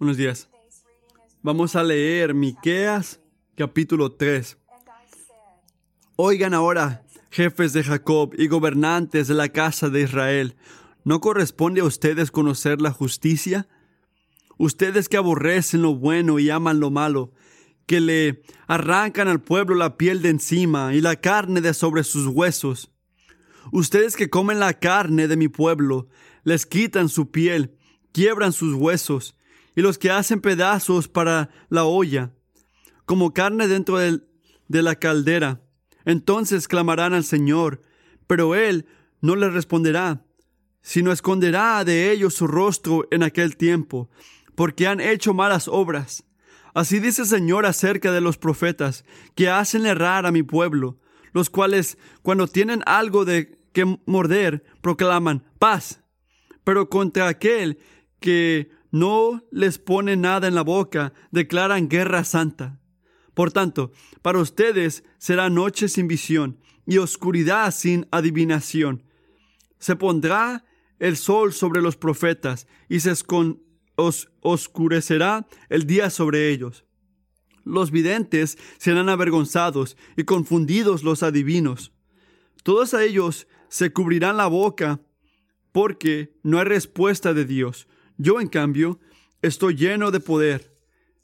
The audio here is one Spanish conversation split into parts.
Buenos días. Vamos a leer Miqueas capítulo 3. Oigan ahora, jefes de Jacob y gobernantes de la casa de Israel, ¿no corresponde a ustedes conocer la justicia? Ustedes que aborrecen lo bueno y aman lo malo, que le arrancan al pueblo la piel de encima y la carne de sobre sus huesos. Ustedes que comen la carne de mi pueblo, les quitan su piel, quiebran sus huesos, y los que hacen pedazos para la olla, como carne dentro de la caldera. Entonces clamarán al Señor, pero Él no les responderá, sino esconderá de ellos su rostro en aquel tiempo, porque han hecho malas obras. Así dice el Señor acerca de los profetas, que hacen errar a mi pueblo, los cuales, cuando tienen algo de que morder, proclaman paz. Pero contra aquel que no les pone nada en la boca, declaran guerra santa. Por tanto, para ustedes será noche sin visión y oscuridad sin adivinación. Se pondrá el sol sobre los profetas y se oscurecerá el día sobre ellos. Los videntes serán avergonzados y confundidos los adivinos. Todos a ellos se cubrirán la boca porque no hay respuesta de Dios. Yo, en cambio, estoy lleno de poder,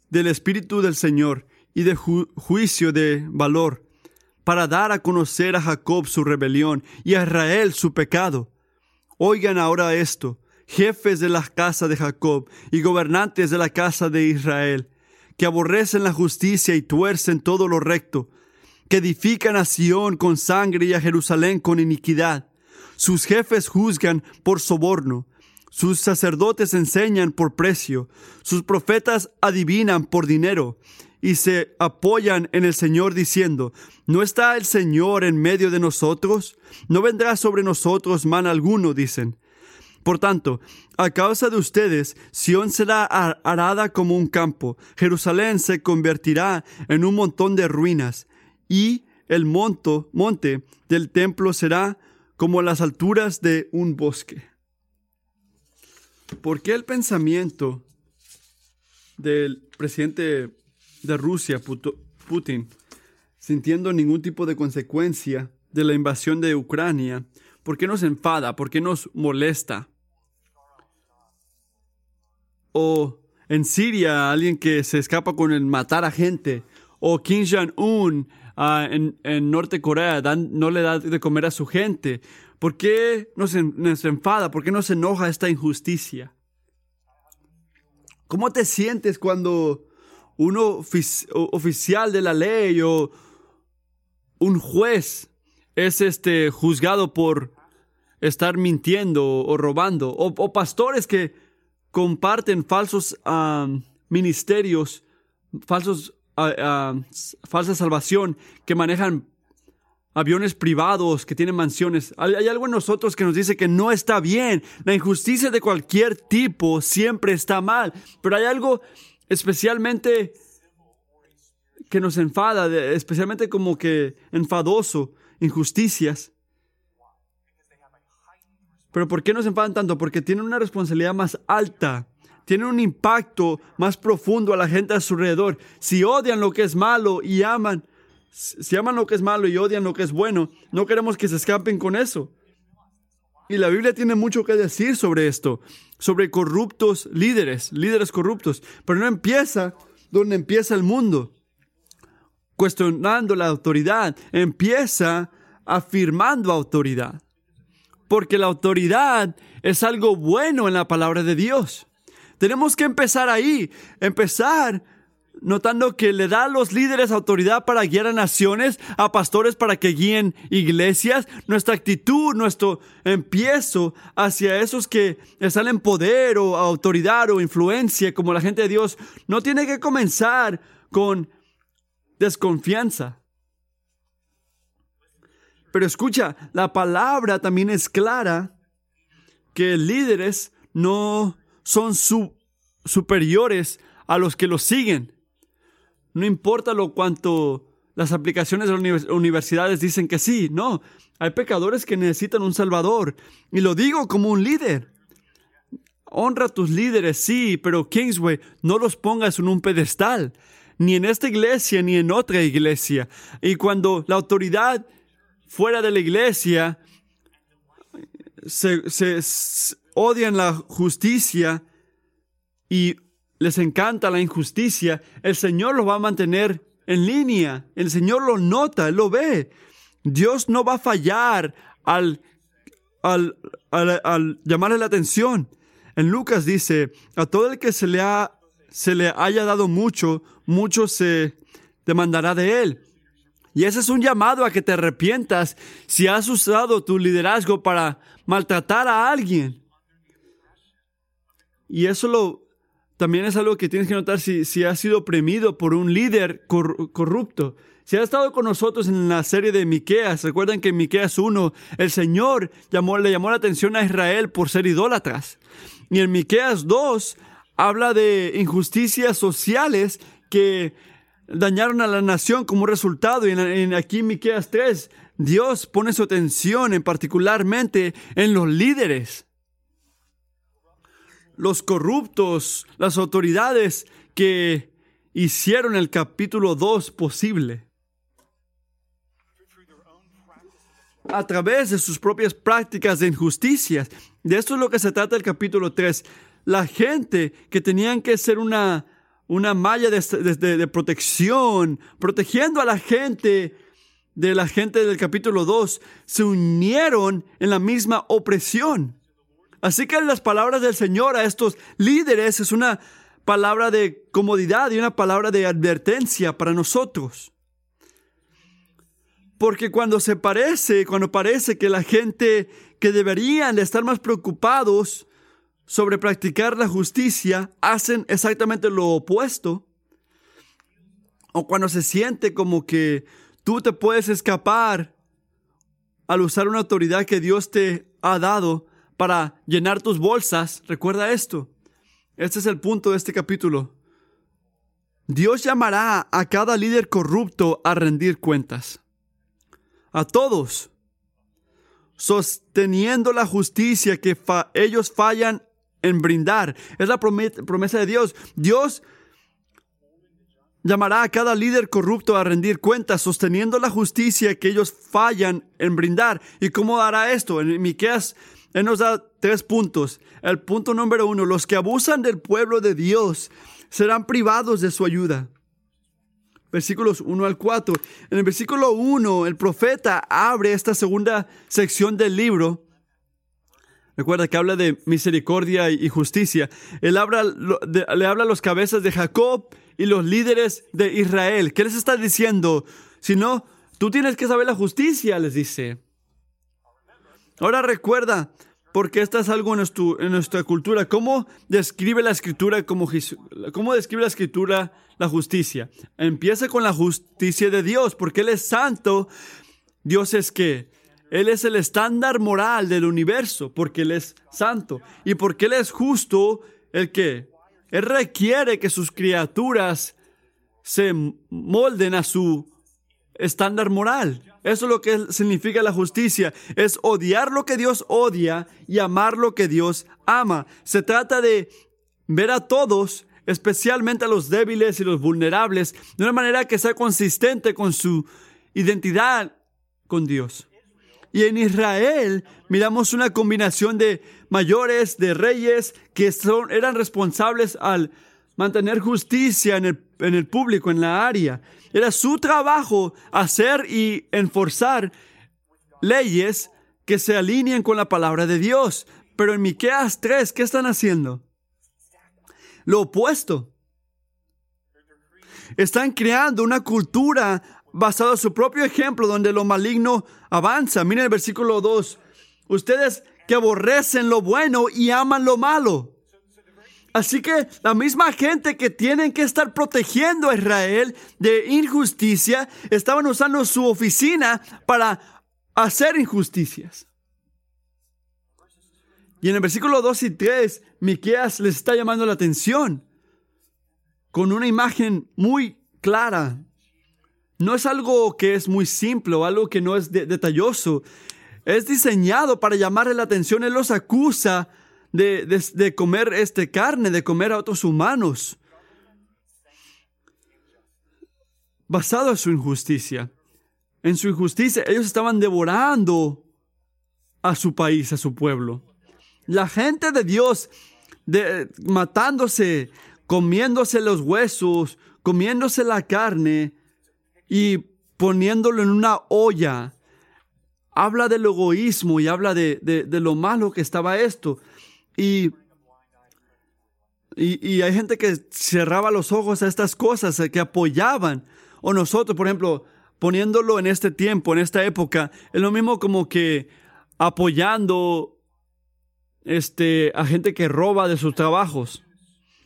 del Espíritu del Señor y de juicio de valor, para dar a conocer a Jacob su rebelión y a Israel su pecado. Oigan ahora esto, jefes de la casa de Jacob y gobernantes de la casa de Israel, que aborrecen la justicia y tuercen todo lo recto, que edifican a Sión con sangre y a Jerusalén con iniquidad. Sus jefes juzgan por soborno, sus sacerdotes enseñan por precio, sus profetas adivinan por dinero y se apoyan en el Señor diciendo, ¿no está el Señor en medio de nosotros? ¿No vendrá sobre nosotros mal alguno? dicen. Por tanto, a causa de ustedes, Sión será arada como un campo, Jerusalén se convertirá en un montón de ruinas, y el monto, monte del templo será como las alturas de un bosque. ¿Por qué el pensamiento del presidente de Rusia, Putin, sintiendo ningún tipo de consecuencia de la invasión de Ucrania, por qué nos enfada? ¿Por qué nos molesta? O en Siria, alguien que se escapa con el matar a gente. O Kim Jong-un ah, en, en, Norte Corea no le da de comer a su gente. ¿Por qué nos, nos enfada? ¿Por qué nos enoja esta injusticia? ¿Cómo te sientes cuando un oficial de la ley o un juez es este juzgado por estar mintiendo o robando o, pastores que comparten falsos ministerios falsos falsa salvación que manejan aviones privados, que tienen mansiones. Hay, algo en nosotros que nos dice que no está bien. La injusticia de cualquier tipo siempre está mal. Pero hay algo especialmente que nos enfada, especialmente como que enfadoso, injusticias. Pero ¿por qué nos enfadan tanto? Porque tienen una responsabilidad más alta, tienen un impacto más profundo a la gente a su alrededor. Si odian lo que es malo y aman si aman lo que es malo y odian lo que es bueno, no queremos que se escapen con eso. Y la Biblia tiene mucho que decir sobre esto, sobre corruptos líderes, líderes corruptos. Pero no empieza donde empieza el mundo, cuestionando la autoridad, empieza afirmando autoridad. Porque la autoridad es algo bueno en la palabra de Dios. Tenemos que empezar ahí, empezar notando que le da a los líderes autoridad para guiar a naciones, a pastores para que guíen iglesias, nuestra actitud, nuestro empiezo hacia esos que están en poder o autoridad o influencia como la gente de Dios, no tiene que comenzar con desconfianza. Pero escucha, la palabra también es clara que líderes no son superiores a los que los siguen. No importa lo cuanto las aplicaciones de las universidades dicen que sí, no. Hay pecadores que necesitan un Salvador. Y lo digo como un líder. honra a tus líderes, sí, pero Kingsway, no los pongas en un pedestal, ni en esta iglesia, ni en otra iglesia. Y cuando la autoridad fuera de la iglesia se, se odian la justicia y les encanta la injusticia, el Señor los va a mantener en línea. El Señor lo nota, Él lo ve. Dios no va a fallar al, al, al, llamarle la atención. En Lucas dice, a todo el que se le, ha, se le haya dado mucho, mucho se demandará de él. Y ese es un llamado a que te arrepientas si has usado tu liderazgo para maltratar a alguien. Y eso lo, también es algo que tienes que notar si, si has sido oprimido por un líder corrupto. Si has estado con nosotros en la serie de Miqueas, recuerden que en Miqueas 1 el Señor llamó, le llamó la atención a Israel por ser idólatras. Y en Miqueas 2 habla de injusticias sociales que dañaron a la nación como resultado. Y en, aquí en Miqueas 3 Dios pone su atención en particularmente en los líderes los corruptos, las autoridades que hicieron el capítulo 2 posible. A través de sus propias prácticas de injusticias. De esto es lo que se trata el capítulo 3. La gente que tenían que ser una, una malla de, protección, protegiendo a la gente de la gente del capítulo 2, se unieron en la misma opresión. Así que las palabras del Señor a estos líderes es una palabra de comodidad y una palabra de advertencia para nosotros. Porque cuando se parece, cuando parece que la gente que deberían de estar más preocupados sobre practicar la justicia hacen exactamente lo opuesto, o cuando se siente como que tú te puedes escapar al usar una autoridad que Dios te ha dado para llenar tus bolsas, recuerda esto. Este es el punto de este capítulo. Dios llamará a cada líder corrupto a rendir cuentas. A todos. Sosteniendo la justicia que ellos fallan en brindar. Es la promesa de Dios. Dios llamará a cada líder corrupto a rendir cuentas, sosteniendo la justicia que ellos fallan en brindar. ¿Y cómo hará esto? En Miqueas él nos da tres puntos. El punto número uno, los que abusan del pueblo de Dios serán privados de su ayuda. Versículos 1 al 4. En el versículo 1, el profeta abre esta segunda sección del libro. Recuerda que habla de misericordia y justicia. Él habla, le habla a los cabezas de Jacob y los líderes de Israel. ¿Qué les está diciendo? Si no, tú tienes que saber la justicia, les dice. Ahora recuerda, porque esta es algo en, nuestra cultura. ¿Cómo describe la escritura cómo describe la escritura la justicia? Empieza con la justicia de Dios, porque Él es santo. Dios es que Él es el estándar moral del universo, porque Él es santo. Y porque Él es justo, el que Él requiere que sus criaturas se molden a su estándar moral. Eso es lo que significa la justicia. Es odiar lo que Dios odia y amar lo que Dios ama. Se trata de ver a todos, especialmente a los débiles y los vulnerables, de una manera que sea consistente con su identidad con Dios. Y en Israel miramos una combinación de mayores, de reyes, que son, eran responsables al mantener justicia en el, en el público, en la área. Era su trabajo hacer y enforzar leyes que se alineen con la palabra de Dios. Pero en Miqueas 3, ¿qué están haciendo? Lo opuesto. Están creando una cultura basada en su propio ejemplo donde lo maligno avanza. Miren el versículo 2. Ustedes que aborrecen lo bueno y aman lo malo. Así que la misma gente que tienen que estar protegiendo a Israel de injusticia, estaban usando su oficina para hacer injusticias. Y en el versículo 2 y 3, Miqueas les está llamando la atención con una imagen muy clara. No es algo que es muy simple o algo que no es detalloso. Es diseñado para llamarle la atención. Él los acusa de, de comer este carne, de comer a otros humanos, basado en su injusticia. En su injusticia, ellos estaban devorando a su país, a su pueblo. La gente de Dios de, matándose, comiéndose los huesos, comiéndose la carne y poniéndolo en una olla. Habla del egoísmo y habla de, de, lo malo que estaba esto. Y, y, y, hay gente que cerraba los ojos a estas cosas, que apoyaban. O nosotros, por ejemplo, poniéndolo en este tiempo, en esta época, es lo mismo como que apoyando este, a gente que roba de sus trabajos.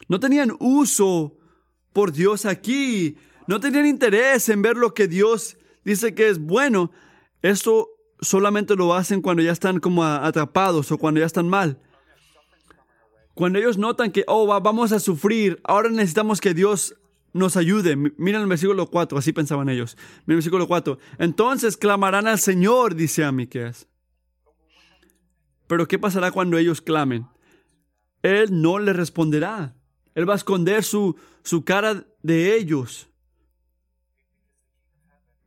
No tenían uso por Dios aquí. No tenían interés en ver lo que Dios dice que es bueno. Esto solamente lo hacen cuando ya están como atrapados o cuando ya están mal. Cuando ellos notan que, oh, vamos a sufrir, ahora necesitamos que Dios nos ayude. Miren el versículo 4, así pensaban ellos. Miren el versículo 4. Entonces clamarán al Señor, dice a. Pero ¿qué pasará cuando ellos clamen? Él no les responderá. Él va a esconder su, su cara de ellos.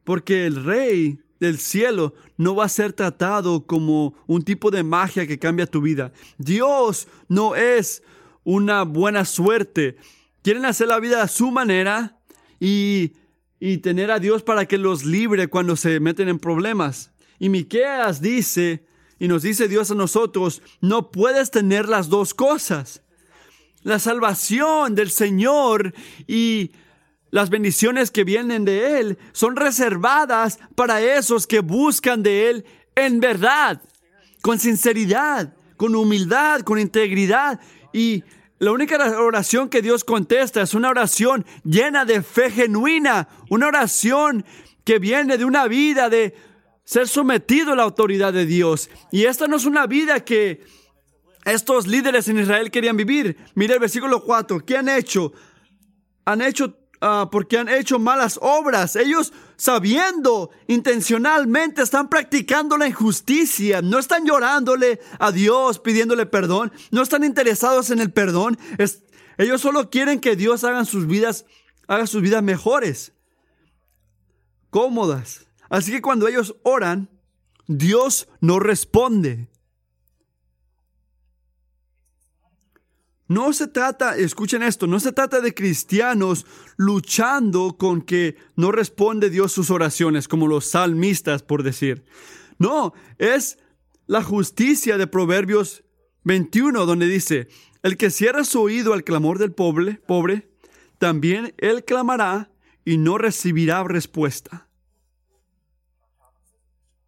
Porque el rey del cielo no va a ser tratado como un tipo de magia que cambia tu vida. Dios no es una buena suerte. Quieren hacer la vida a su manera y, y tener a Dios para que los libre cuando se meten en problemas. Y Miqueas dice y nos dice Dios a nosotros, no puedes tener las dos cosas. La salvación del Señor y las bendiciones que vienen de Él son reservadas para esos que buscan de Él en verdad, con sinceridad, con humildad, con integridad. Y la única oración que Dios contesta es una oración llena de fe genuina, una oración que viene de una vida de ser sometido a la autoridad de Dios. Y esta no es una vida que estos líderes en Israel querían vivir. Mira el versículo 4. ¿Qué han hecho? Han hecho uh, porque han hecho malas obras. Ellos sabiendo intencionalmente están practicando la injusticia. No están llorándole a Dios pidiéndole perdón. No están interesados en el perdón. ellos solo quieren que Dios haga sus vidas, haga sus vidas mejores, cómodas. Así que cuando ellos oran, Dios no responde. No se trata, escuchen esto, no se trata de cristianos luchando con que no responde Dios sus oraciones, como los salmistas, por decir. No, es la justicia de Proverbios 21, donde dice, el que cierra su oído al clamor del pobre, pobre, también él clamará y no recibirá respuesta.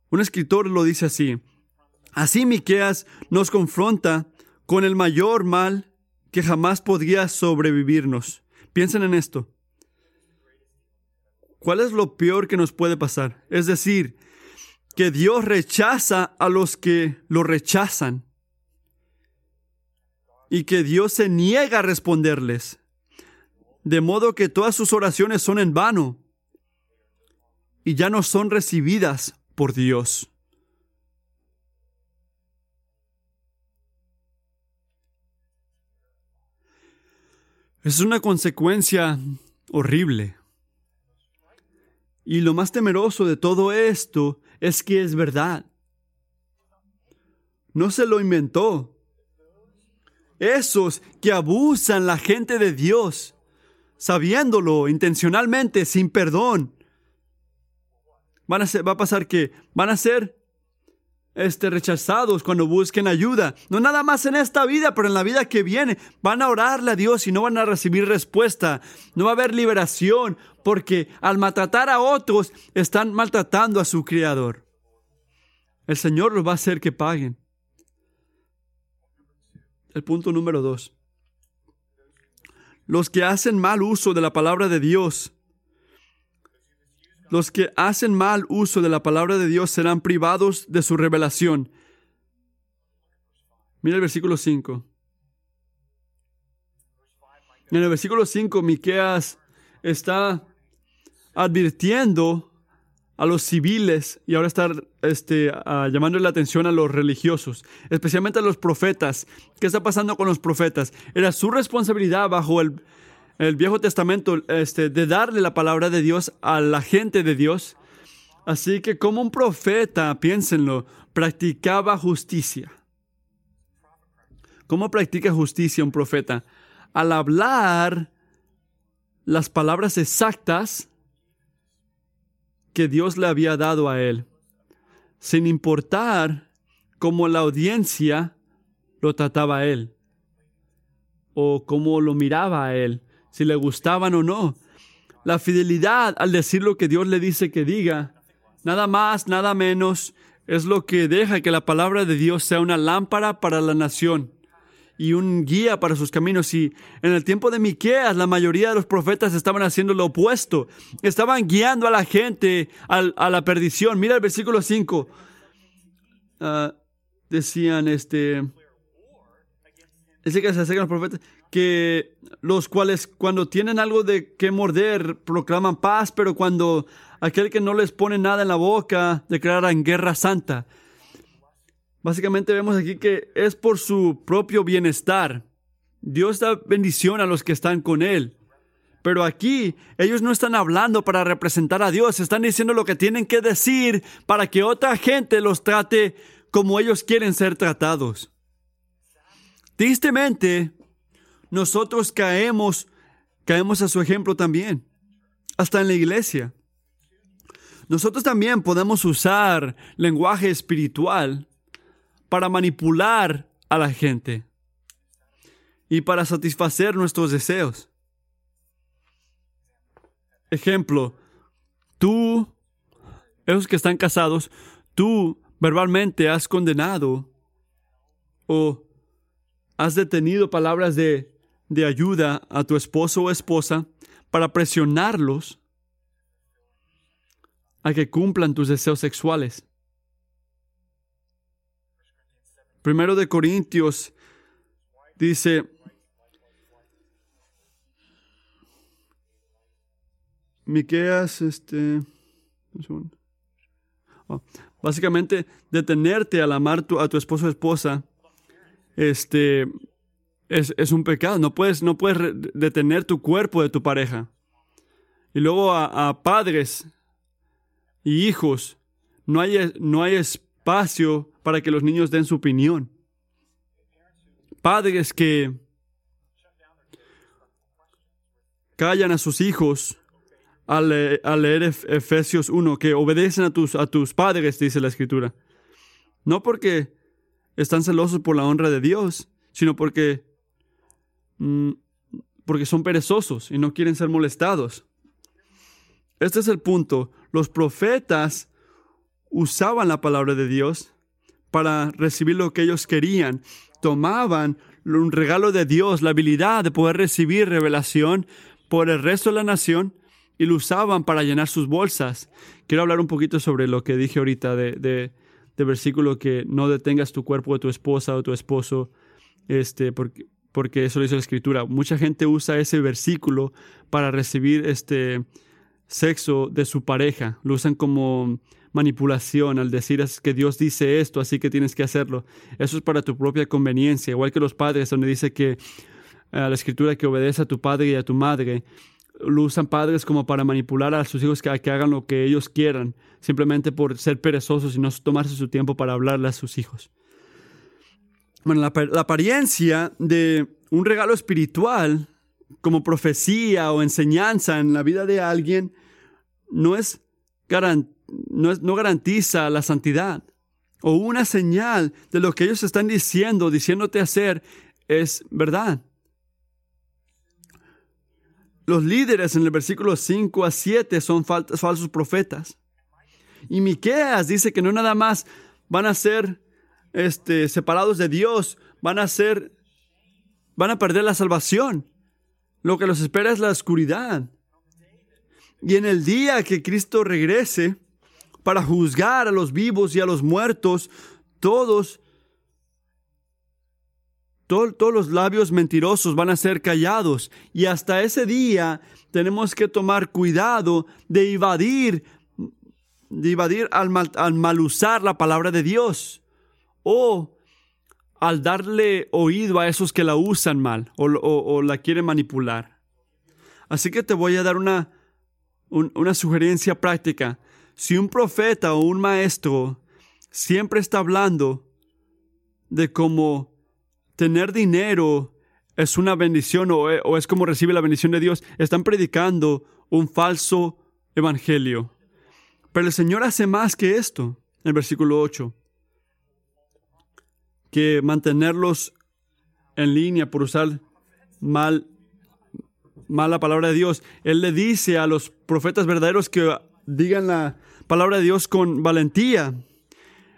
Un escritor lo dice así. Así Miqueas nos confronta con el mayor mal que jamás podría sobrevivirnos. Piensen en esto. ¿Cuál es lo peor que nos puede pasar? Es decir, que Dios rechaza a los que lo rechazan y que Dios se niega a responderles, de modo que todas sus oraciones son en vano y ya no son recibidas por Dios. Es una consecuencia horrible. Y lo más temeroso de todo esto es que es verdad. No se lo inventó. Esos que abusan la gente de Dios, sabiéndolo intencionalmente, sin perdón, van a va a pasar que van a ser este, rechazados cuando busquen ayuda. No nada más en esta vida, pero en la vida que viene. Van a orarle a Dios y no van a recibir respuesta. No va a haber liberación porque al maltratar a otros están maltratando a su Creador. El Señor los va a hacer que paguen. El punto número dos. Los que hacen mal uso de la palabra de Dios los que hacen mal uso de la palabra de Dios serán privados de su revelación. Mira el versículo 5. En el versículo 5, Miqueas está advirtiendo a los civiles y ahora está este, llamando la atención a los religiosos, especialmente a los profetas. ¿Qué está pasando con los profetas? Era su responsabilidad bajo el, el Viejo Testamento este, de darle la palabra de Dios a la gente de Dios. Así que como un profeta, piénsenlo, practicaba justicia. ¿Cómo practica justicia un profeta? Al hablar las palabras exactas que Dios le había dado a él, sin importar cómo la audiencia lo trataba a él, o cómo lo miraba a él, si le gustaban o no. La fidelidad al decir lo que Dios le dice que diga, nada más, nada menos, es lo que deja que la palabra de Dios sea una lámpara para la nación y un guía para sus caminos. Y en el tiempo de Miqueas, la mayoría de los profetas estaban haciendo lo opuesto. Estaban guiando a la gente a, la perdición. Mira el versículo 5. Ah, decían, este, que se acercan los profetas, que los cuales cuando tienen algo de que morder proclaman paz, pero cuando aquel que no les pone nada en la boca declaran guerra santa. Básicamente vemos aquí que es por su propio bienestar. Dios da bendición a los que están con Él. Pero aquí ellos no están hablando para representar a Dios, están diciendo lo que tienen que decir para que otra gente los trate como ellos quieren ser tratados. Tristemente, nosotros caemos, caemos a su ejemplo también, hasta en la iglesia. Nosotros también podemos usar lenguaje espiritual para manipular a la gente y para satisfacer nuestros deseos. Ejemplo, tú, esos que están casados, tú verbalmente has condenado o has detenido palabras de, de ayuda a tu esposo o esposa para presionarlos a que cumplan tus deseos sexuales. Primero de Corintios dice, Miqueas, este, oh, básicamente detenerte al amar a tu esposo o esposa, este, es, un pecado. No puedes, no puedes detener tu cuerpo de tu pareja. Y luego a, padres y hijos, no hay, no hay espacio para que los niños den su opinión. Padres que callan a sus hijos al, leer Efesios 1, que obedecen a tus, a tus padres, dice la escritura. No porque están celosos por la honra de Dios, sino porque, mm, porque son perezosos y no quieren ser molestados. Este es el punto. Los profetas usaban la palabra de Dios para recibir lo que ellos querían. Tomaban un regalo de Dios, la habilidad de poder recibir revelación por el resto de la nación y lo usaban para llenar sus bolsas. Quiero hablar un poquito sobre lo que dije ahorita de, de, versículo que no detengas tu cuerpo de tu esposa o tu esposo, este, porque, porque eso lo dice la escritura. Mucha gente usa ese versículo para recibir este sexo de su pareja. Lo usan como manipulación al decir es que Dios dice esto, así que tienes que hacerlo. Eso es para tu propia conveniencia, igual que los padres, donde dice que eh, la escritura que obedece a tu padre y a tu madre, lo usan padres como para manipular a sus hijos que, que hagan lo que ellos quieran, simplemente por ser perezosos y no tomarse su tiempo para hablarle a sus hijos. Bueno, la, apariencia de un regalo espiritual como profecía o enseñanza en la vida de alguien no es garantía no, garantiza la santidad. O una señal de lo que ellos están diciendo, diciéndote hacer, es verdad. Los líderes en el versículo 5 a 7 son falsos profetas. Y Miqueas dice que no nada más van a ser este, separados de Dios, van a ser, van a perder la salvación. Lo que los espera es la oscuridad. Y en el día que Cristo regrese, para juzgar a los vivos y a los muertos, todos, todos los labios mentirosos van a ser callados. Y hasta ese día tenemos que tomar cuidado de evadir invadir al mal, al mal usar la palabra de Dios o al darle oído a esos que la usan mal o, la quieren manipular. Así que te voy a dar una, un- una sugerencia práctica. Si un profeta o un maestro siempre está hablando de cómo tener dinero es una bendición o, o es como recibe la bendición de Dios, están predicando un falso evangelio. Pero el Señor hace más que esto, en el versículo 8, que mantenerlos en línea por usar mal, mal la palabra de Dios. Él le dice a los profetas verdaderos que digan la palabra de Dios con valentía.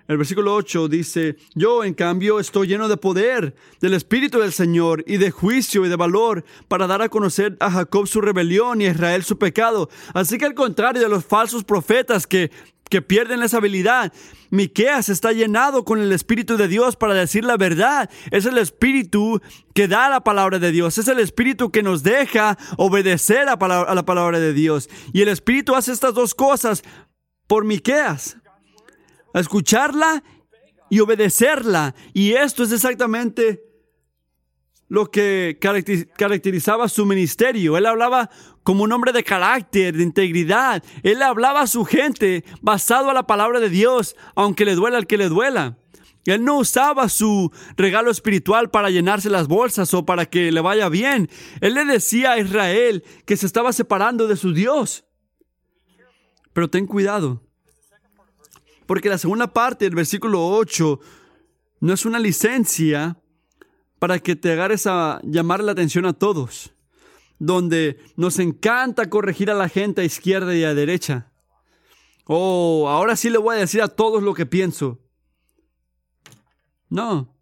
El versículo 8 dice, yo en cambio estoy lleno de poder, del Espíritu del Señor y de juicio y de valor para dar a conocer a Jacob su rebelión y a Israel su pecado. Así que al contrario de los falsos profetas que, que pierden esa habilidad, Miqueas está llenado con el Espíritu de Dios para decir la verdad. Es el Espíritu que da la palabra de Dios. Es el Espíritu que nos deja obedecer a, palabra- a la palabra de Dios. Y el Espíritu hace estas dos cosas por Miqueas escucharla y obedecerla. Y esto es exactamente lo que caracterizaba su ministerio. Él hablaba como un hombre de carácter, de integridad. Él hablaba a su gente basado a la palabra de Dios, aunque le duela al que le duela. Él no usaba su regalo espiritual para llenarse las bolsas o para que le vaya bien. Él le decía a Israel que se estaba separando de su Dios. Pero ten cuidado. Porque la segunda parte del versículo 8 no es una licencia para que te agarres a llamar la atención a todos, donde nos encanta corregir a la gente a izquierda y a derecha. Oh, ahora sí le voy a decir a todos lo que pienso. No.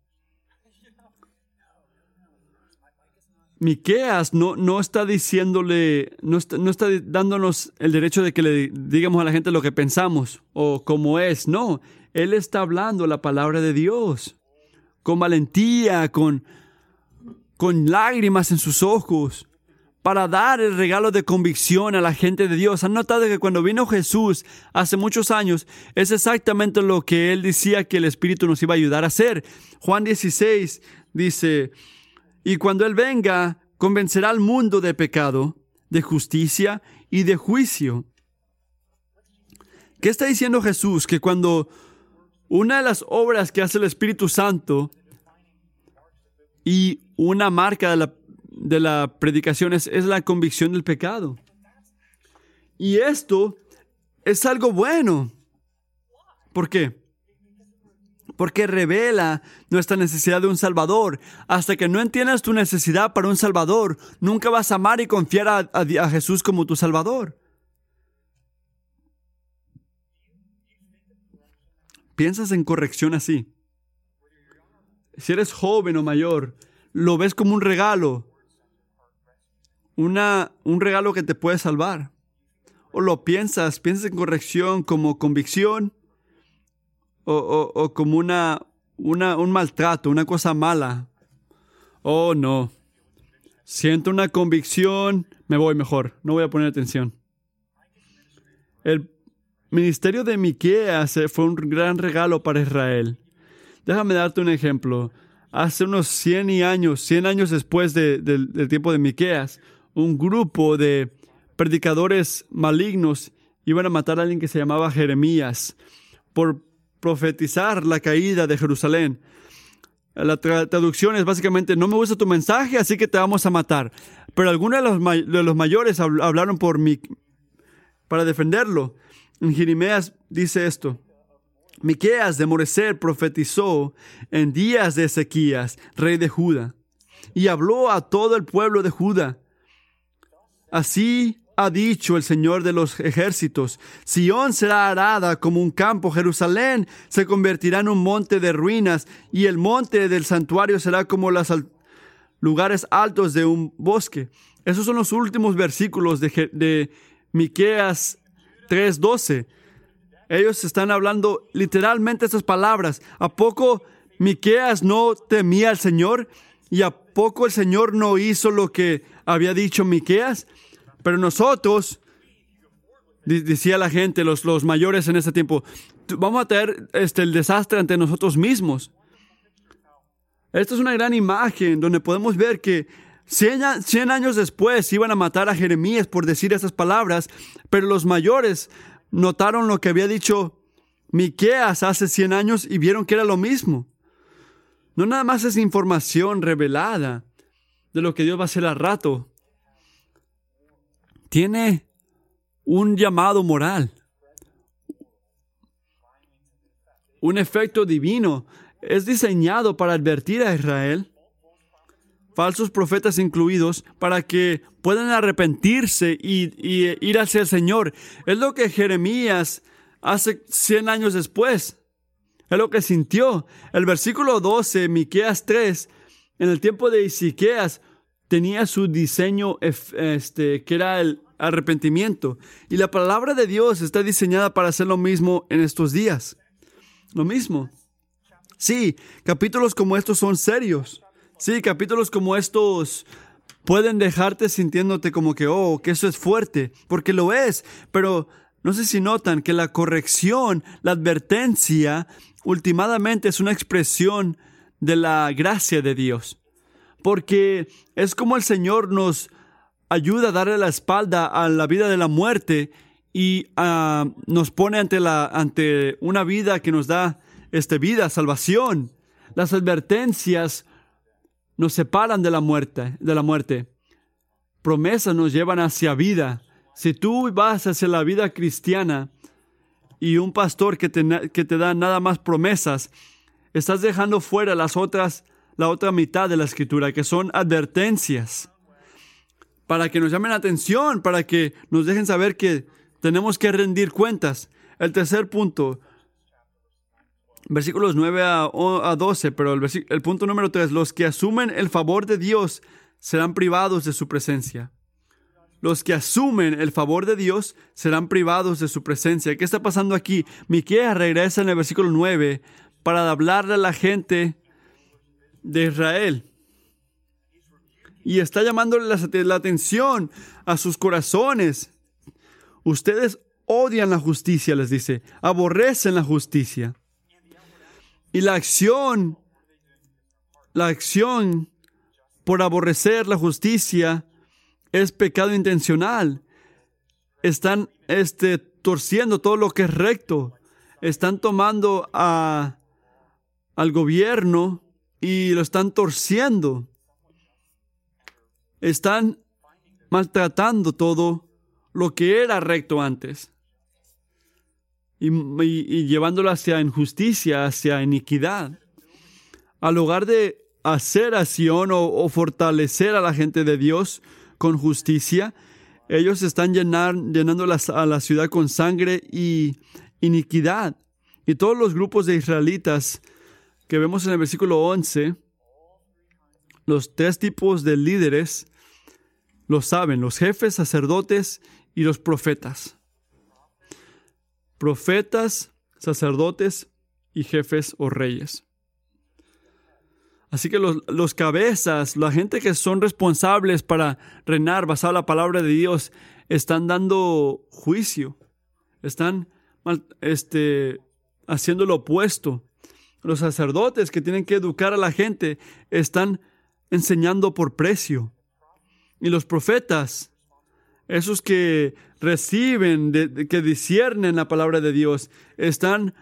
Miqueas no, no está diciéndole, no está, no está dándonos el derecho de que le digamos a la gente lo que pensamos o cómo es. No, él está hablando la palabra de Dios con valentía, con, con lágrimas en sus ojos, para dar el regalo de convicción a la gente de Dios. Han notado que cuando vino Jesús hace muchos años, es exactamente lo que él decía que el Espíritu nos iba a ayudar a hacer. Juan 16 dice, y cuando Él venga, convencerá al mundo de pecado, de justicia y de juicio. ¿Qué está diciendo Jesús? Que cuando una de las obras que hace el Espíritu Santo y una marca de la, de la predicación es, es la convicción del pecado. Y esto es algo bueno. ¿Por qué? Porque revela nuestra necesidad de un Salvador. Hasta que no entiendas tu necesidad para un Salvador, nunca vas a amar y confiar a, a- a Jesús como tu Salvador. Piensas en corrección así. Si eres joven o mayor, lo ves como un regalo. Una, un regalo que te puede salvar. O lo piensas, piensas en corrección como convicción o, o- o como una, una, un maltrato, una cosa mala. Oh, no. Siento una convicción, me voy mejor, no voy a poner atención. El ministerio de Miqueas eh, fue un gran regalo para Israel. Déjame darte un ejemplo. Hace unos 100 y años, 100 años después de- del- del tiempo de Miqueas, un grupo de predicadores malignos iban a matar a alguien que se llamaba Jeremías por profetizar la caída de Jerusalén. La tra- traducción es básicamente, no me gusta tu mensaje, así que te vamos a matar. Pero algunos de los, mayores habl- hablaron por mí para defenderlo. En Jeremías dice esto. Miqueas de Moreser profetizó en días de Ezequías, rey de Judá, y habló a todo el pueblo de Judá. Así ha dicho el Señor de los ejércitos, Sión será arada como un campo, Jerusalén se convertirá en un monte de ruinas, y el monte del santuario será como los lugares altos de un bosque. Esos son los últimos versículos de, de Miqueas 3:12. Ellos están hablando literalmente estas palabras. ¿A poco Miqueas no temía al Señor? ¿Y a poco el Señor no hizo lo que había dicho Miqueas? Pero nosotros decía la gente, los, los mayores en ese tiempo, vamos a tener este, el desastre ante nosotros mismos. Esta es una gran imagen donde podemos ver que 100, 100 años después iban a matar a Jeremías por decir esas palabras, pero los mayores notaron lo que había dicho Miqueas hace 100 años y vieron que era lo mismo. No nada más es información revelada de lo que Dios va a hacer al rato. Tiene un llamado moral, un efecto divino. Es diseñado para advertir a Israel, falsos profetas incluidos, para que puedan arrepentirse y, ir hacia el Señor. Es lo que Jeremías hace 100 años después. Es lo que sintió. El versículo 12, Miqueas 3, en el tiempo de Isiqueas, tenía su diseño este, que era el arrepentimiento. Y la palabra de Dios está diseñada para hacer lo mismo en estos días. Lo mismo. Sí, capítulos como estos son serios. Sí, capítulos como estos pueden dejarte sintiéndote como que, oh, que eso es fuerte, porque lo es, pero no sé si notan que la corrección, la advertencia, últimamente es una expresión de la gracia de Dios, porque es como el Señor nos ayuda a darle la espalda a la vida de la muerte y ah, nos pone ante, la, ante una vida que nos da este, vida, salvación. Las advertencias nos separan de la muerte, de la muerte. Promesas nos llevan hacia vida. Si tú vas hacia la vida cristiana y un pastor que te, que te da nada más promesas, estás dejando fuera las otras, la otra mitad de la escritura, que son advertencias para que nos llamen la atención, para que nos dejen saber que tenemos que rendir cuentas. El tercer punto, versículos 9 a, 12, pero el, punto número 3, los que asumen el favor de Dios serán privados de su presencia. Los que asumen el favor de Dios serán privados de su presencia. ¿Qué está pasando aquí? Miqueas regresa en el versículo 9 para hablarle a la gente de Israel y está llamándole la, atención a sus corazones. Ustedes odian la justicia, les dice, aborrecen la justicia. Y la acción, la acción por aborrecer la justicia es pecado intencional. Están este, torciendo todo lo que es recto. Están tomando a, al gobierno y lo están torciendo están maltratando todo lo que era recto antes y, llevándolo hacia injusticia, hacia iniquidad. Al lugar de hacer acción o, fortalecer a la gente de Dios con justicia, ellos están llenando a la ciudad con sangre y iniquidad. Y todos los grupos de israelitas que vemos en el versículo 11, los tres tipos de líderes lo saben los jefes, sacerdotes y los profetas. Profetas, sacerdotes y jefes o reyes. Así que los, cabezas, la gente que son responsables para reinar basado en la palabra de Dios, están dando juicio, están este, haciendo lo opuesto. Los sacerdotes que tienen que educar a la gente están enseñando por precio. Y los profetas, esos que reciben, que disciernen la palabra de Dios, están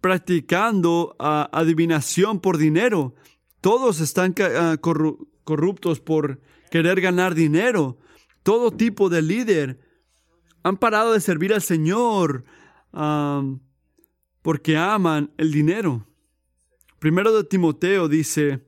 practicando ah, adivinación por dinero. Todos están ah, corruptos por querer ganar dinero. Todo tipo de líder han parado de servir al Señor porque aman el dinero. Primero de Timoteo dice,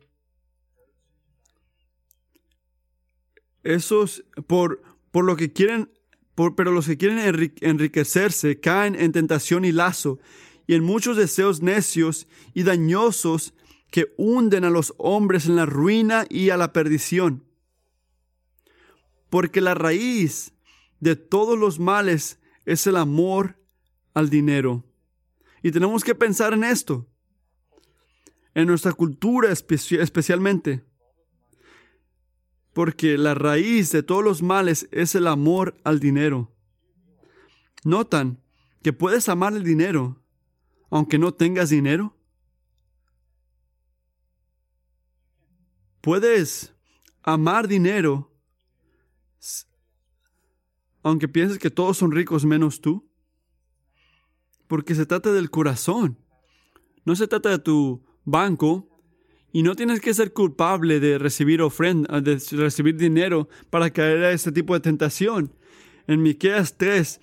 Esos, por, por lo que quieren, por, pero los que quieren enriquecerse caen en tentación y lazo, y en muchos deseos necios y dañosos que hunden a los hombres en la ruina y a la perdición. Porque la raíz de todos los males es el amor al dinero. Y tenemos que pensar en esto, en nuestra cultura especialmente porque la raíz de todos los males es el amor al dinero. notan que puedes amar el dinero aunque no tengas dinero. Puedes amar dinero aunque pienses que todos son ricos menos tú. Porque se trata del corazón. No se trata de tu banco. Y no tienes que ser culpable de recibir ofrenda, de recibir dinero para caer a este tipo de tentación. En Miqueas 3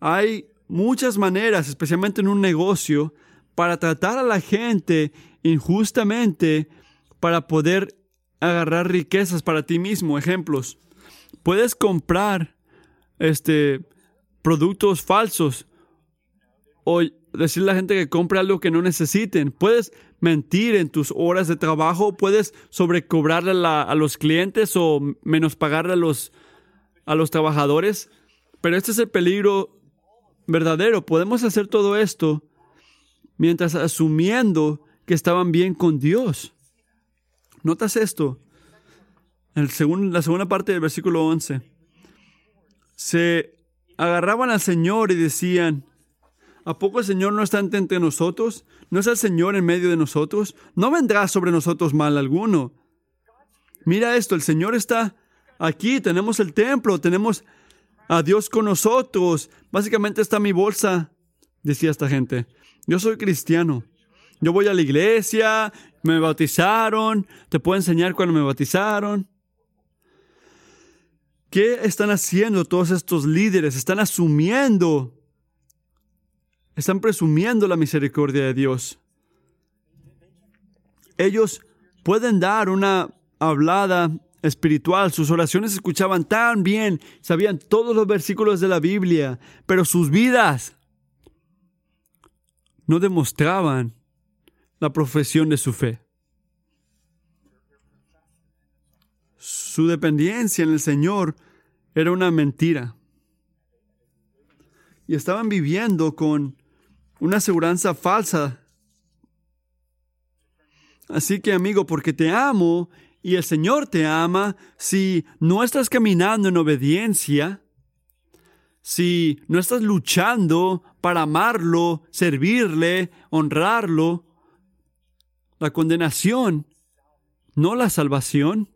hay muchas maneras, especialmente en un negocio, para tratar a la gente injustamente para poder agarrar riquezas para ti mismo. Ejemplos. Puedes comprar este productos falsos o decirle a la gente que compre algo que no necesiten. Puedes mentir en tus horas de trabajo, puedes sobrecobrarle a, los clientes o menos pagarle a los, a los trabajadores. Pero este es el peligro verdadero. Podemos hacer todo esto mientras asumiendo que estaban bien con Dios. ¿Notas esto? El la segunda parte del versículo 11. Se agarraban al Señor y decían, ¿A poco el Señor no está entre nosotros? ¿No es el Señor en medio de nosotros? No vendrá sobre nosotros mal alguno. Mira esto, el Señor está aquí, tenemos el templo, tenemos a Dios con nosotros. Básicamente está mi bolsa, decía esta gente. Yo soy cristiano. Yo voy a la iglesia, me bautizaron, te puedo enseñar cuando me bautizaron. ¿Qué están haciendo todos estos líderes? Están asumiendo están presumiendo la misericordia de Dios. Ellos pueden dar una hablada espiritual, sus oraciones escuchaban tan bien, sabían todos los versículos de la Biblia, pero sus vidas no demostraban la profesión de su fe. Su dependencia en el Señor era una mentira. Y estaban viviendo con una aseguranza falsa. Así que amigo, porque te amo y el Señor te ama, si no estás caminando en obediencia, si no estás luchando para amarlo, servirle, honrarlo, la condenación, no la salvación,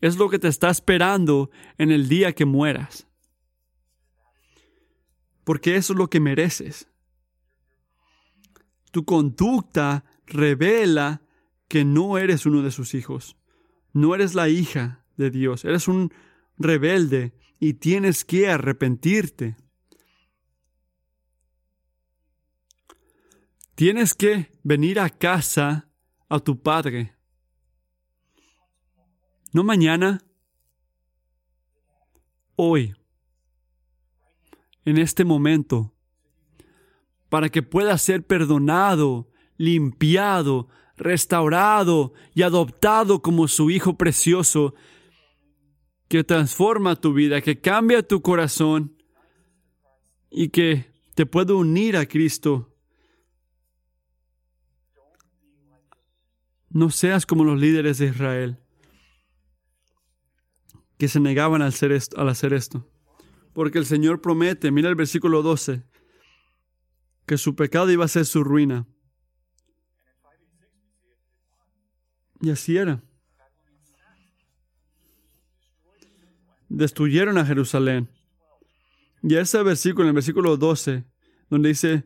es lo que te está esperando en el día que mueras. Porque eso es lo que mereces. Tu conducta revela que no eres uno de sus hijos. No eres la hija de Dios. Eres un rebelde y tienes que arrepentirte. Tienes que venir a casa a tu padre. No mañana, hoy, en este momento para que pueda ser perdonado, limpiado, restaurado y adoptado como su Hijo precioso, que transforma tu vida, que cambia tu corazón y que te puede unir a Cristo. No seas como los líderes de Israel, que se negaban al hacer esto. Al hacer esto. Porque el Señor promete, mira el versículo 12, que su pecado iba a ser su ruina. Y así era. Destruyeron a Jerusalén. Y ese versículo, en el versículo 12, donde dice,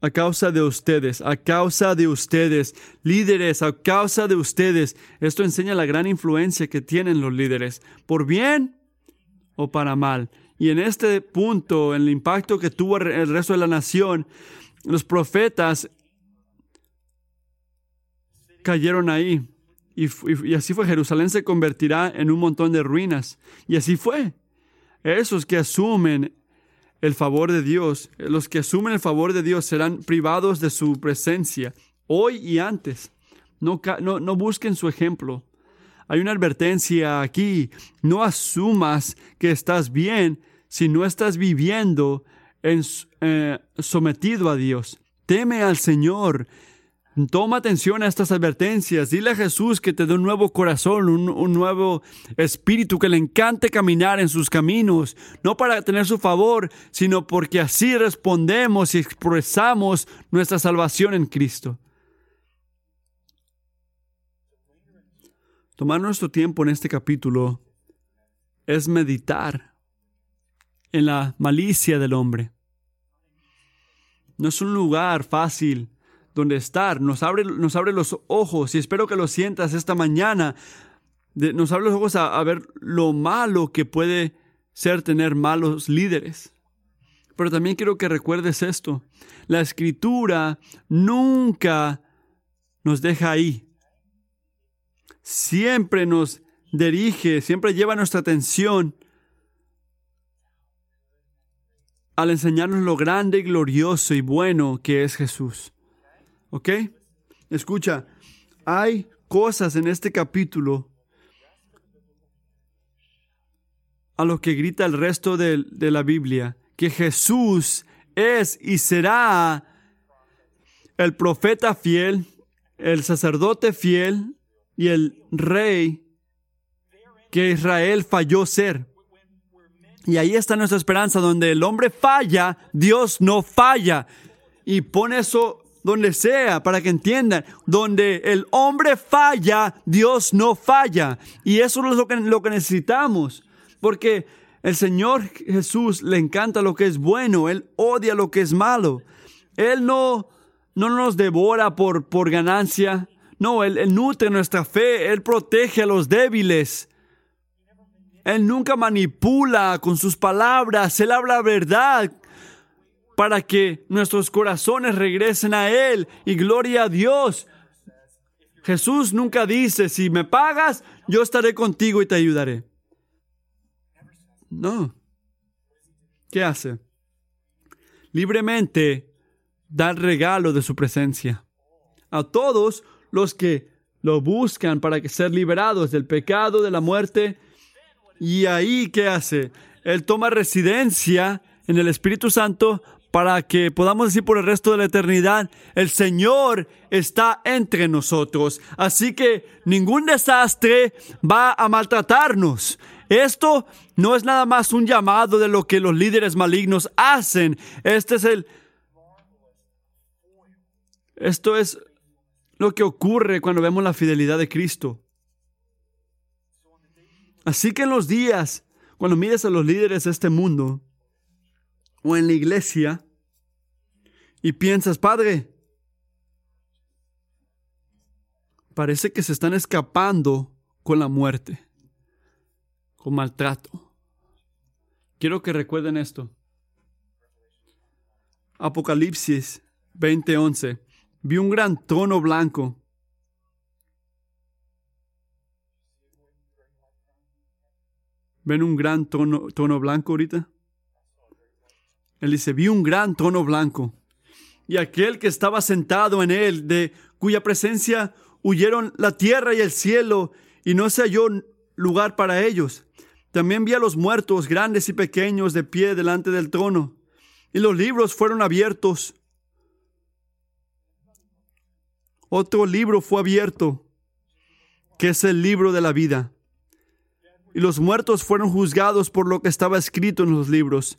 a causa de ustedes, a causa de ustedes, líderes, a causa de ustedes. Esto enseña la gran influencia que tienen los líderes, por bien o para mal. Y en este punto, en el impacto que tuvo el resto de la nación, los profetas cayeron ahí. Y, así fue, Jerusalén se convertirá en un montón de ruinas. Y así fue. Esos que asumen el favor de Dios, los que asumen el favor de Dios serán privados de su presencia, hoy y antes. No, no, no busquen su ejemplo. Hay una advertencia aquí. No asumas que estás bien si no estás viviendo en, eh, sometido a Dios. Teme al Señor. Toma atención a estas advertencias. Dile a Jesús que te dé un nuevo corazón, un, un, nuevo espíritu, que le encante caminar en sus caminos, no para tener su favor, sino porque así respondemos y expresamos nuestra salvación en Cristo. Tomar nuestro tiempo en este capítulo es meditar en la malicia del hombre. No es un lugar fácil donde estar. Nos abre, nos abre los ojos y espero que lo sientas esta mañana. nos abre los ojos a, a ver lo malo que puede ser tener malos líderes. Pero también quiero que recuerdes esto. La escritura nunca nos deja ahí. Siempre nos dirige, siempre lleva nuestra atención al enseñarnos lo grande y glorioso y bueno que es Jesús. ¿Ok? Escucha, hay cosas en este capítulo a lo que grita el resto de, de la Biblia, que Jesús es y será el profeta fiel, el sacerdote fiel y el rey que Israel falló ser. Y ahí está nuestra esperanza, donde el hombre falla, Dios no falla. Y pone eso donde sea, para que entiendan, donde el hombre falla, Dios no falla. Y eso es lo que, lo que necesitamos, porque el Señor Jesús le encanta lo que es bueno, Él odia lo que es malo. Él no, no nos devora por, por ganancia, no, él, él nutre nuestra fe, Él protege a los débiles. Él nunca manipula con sus palabras, Él habla verdad para que nuestros corazones regresen a Él y gloria a Dios. Jesús nunca dice, si me pagas, yo estaré contigo y te ayudaré. No. ¿Qué hace? Libremente da el regalo de su presencia a todos los que lo buscan para ser liberados del pecado, de la muerte. Y ahí, ¿qué hace? Él toma residencia en el Espíritu Santo para que podamos decir por el resto de la eternidad, el Señor está entre nosotros. Así que ningún desastre va a maltratarnos. Esto no es nada más un llamado de lo que los líderes malignos hacen. Este es el... Esto es lo que ocurre cuando vemos la fidelidad de Cristo. Así que en los días, cuando mires a los líderes de este mundo, o en la iglesia y piensas, Padre, parece que se están escapando con la muerte, con maltrato. Quiero que recuerden esto. Apocalipsis 20:11. Vi un gran trono blanco. ¿Ven un gran trono, trono blanco ahorita? Él dice, vi un gran trono blanco y aquel que estaba sentado en él, de cuya presencia huyeron la tierra y el cielo, y no se halló lugar para ellos. También vi a los muertos, grandes y pequeños, de pie delante del trono, y los libros fueron abiertos. Otro libro fue abierto, que es el libro de la vida. Y los muertos fueron juzgados por lo que estaba escrito en los libros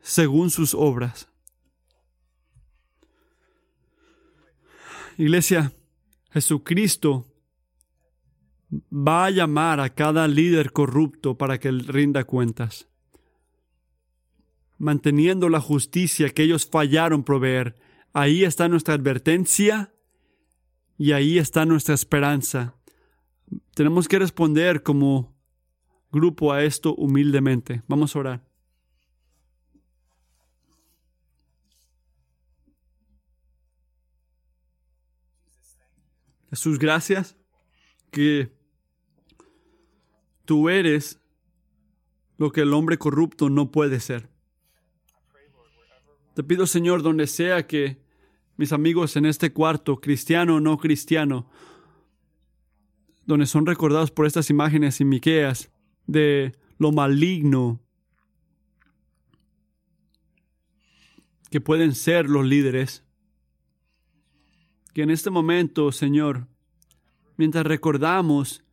según sus obras. Iglesia, Jesucristo va a llamar a cada líder corrupto para que rinda cuentas, manteniendo la justicia que ellos fallaron proveer. Ahí está nuestra advertencia y ahí está nuestra esperanza. Tenemos que responder como grupo a esto humildemente. Vamos a orar. Jesús, gracias que tú eres lo que el hombre corrupto no puede ser. Te pido, Señor, donde sea que mis amigos en este cuarto, cristiano o no cristiano, donde son recordados por estas imágenes y Miqueas de lo maligno que pueden ser los líderes, que en este momento, Señor, mientras recordamos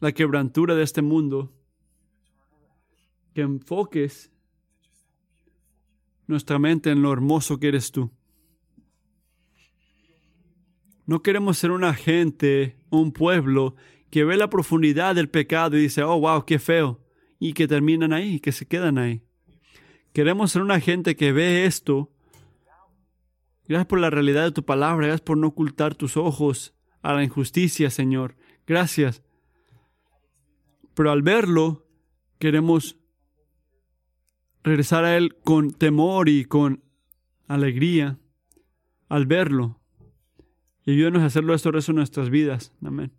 la quebrantura de este mundo, que enfoques nuestra mente en lo hermoso que eres tú. No queremos ser una gente, un pueblo que ve la profundidad del pecado y dice, oh, wow, qué feo, y que terminan ahí, que se quedan ahí. Queremos ser una gente que ve esto. Gracias por la realidad de tu palabra, gracias por no ocultar tus ojos a la injusticia, Señor. Gracias. Pero al verlo, queremos regresar a Él con temor y con alegría al verlo. Y ayúdanos a hacerlo esto resto de nuestras vidas. Amén.